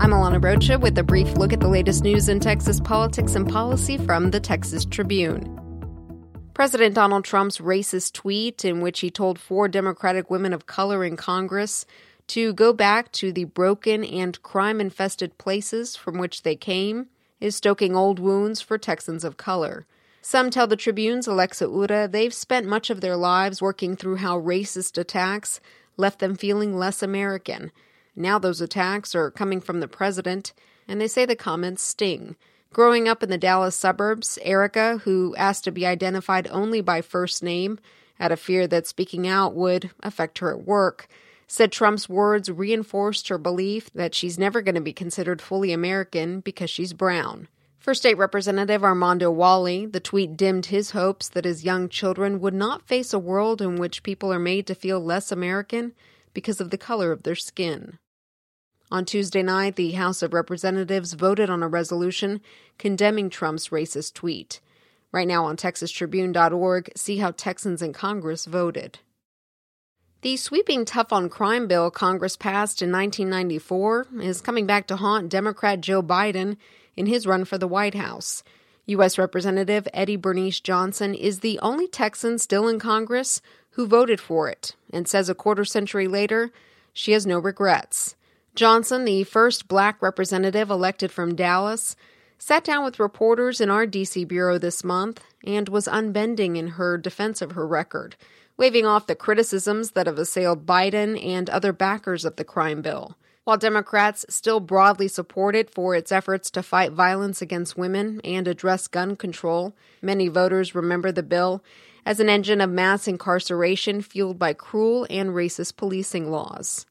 I'm Alana Rocha with a brief look at the latest news in Texas politics and policy from the Texas Tribune. President Donald Trump's racist tweet, in which he told four Democratic women of color in Congress to go back to the broken and crime infested places from which they came, is stoking old wounds for Texans of color. Some tell the Tribune's Alexa Ura they've spent much of their lives working through how racist attacks left them feeling less American now those attacks are coming from the president, and they say the comments sting. Growing up in the Dallas suburbs, Erica, who asked to be identified only by first name, out of fear that speaking out would affect her at work, said Trump's words reinforced her belief that she's never going to be considered fully American because she's brown. For State Representative Armando Walle, the tweet dimmed his hopes that his young children would not face a world in which people are made to feel less American because of the color of their skin. On Tuesday night, the House of Representatives voted on a resolution condemning Trump's racist tweet. Right now on TexasTribune.org, see how Texans in Congress voted. The sweeping tough on crime bill Congress passed in 1994 is coming back to haunt Democrat Joe Biden in his run for the White House. U.S. Representative Eddie Bernice Johnson is the only Texan still in Congress who voted for it and says a quarter century later, she has no regrets. Johnson, the first black representative elected from Dallas, sat down with reporters in our D.C. bureau this month and was unbending in her defense of her record, waving off the criticisms that have assailed Biden and other backers of the crime bill. While Democrats still broadly support it for its efforts to fight violence against women and address gun control, many voters remember the bill as an engine of mass incarceration fueled by cruel and racist policing laws.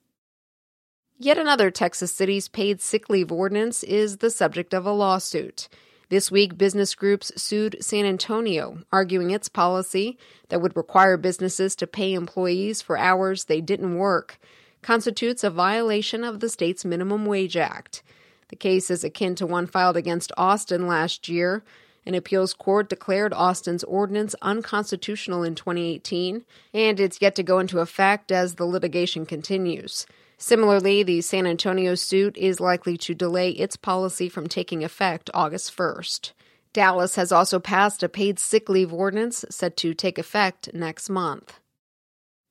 Yet another Texas city's paid sick leave ordinance is the subject of a lawsuit. This week, business groups sued San Antonio, arguing its policy that would require businesses to pay employees for hours they didn't work constitutes a violation of the state's Minimum Wage Act. The case is akin to one filed against Austin last year. An appeals court declared Austin's ordinance unconstitutional in 2018, and it's yet to go into effect as the litigation continues. Similarly, the San Antonio suit is likely to delay its policy from taking effect August 1st. Dallas has also passed a paid sick leave ordinance set to take effect next month.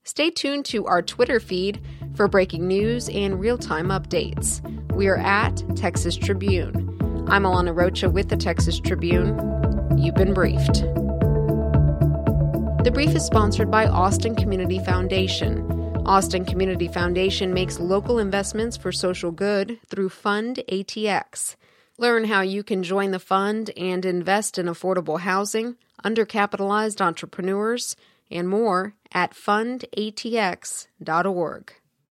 Stay tuned to our Twitter feed for breaking news and real time updates. We are at Texas Tribune. I'm Alana Rocha with the Texas Tribune. You've been briefed. The brief is sponsored by Austin Community Foundation. Austin Community Foundation makes local investments for social good through Fund ATX. Learn how you can join the fund and invest in affordable housing, undercapitalized entrepreneurs, and more at fundatx.org.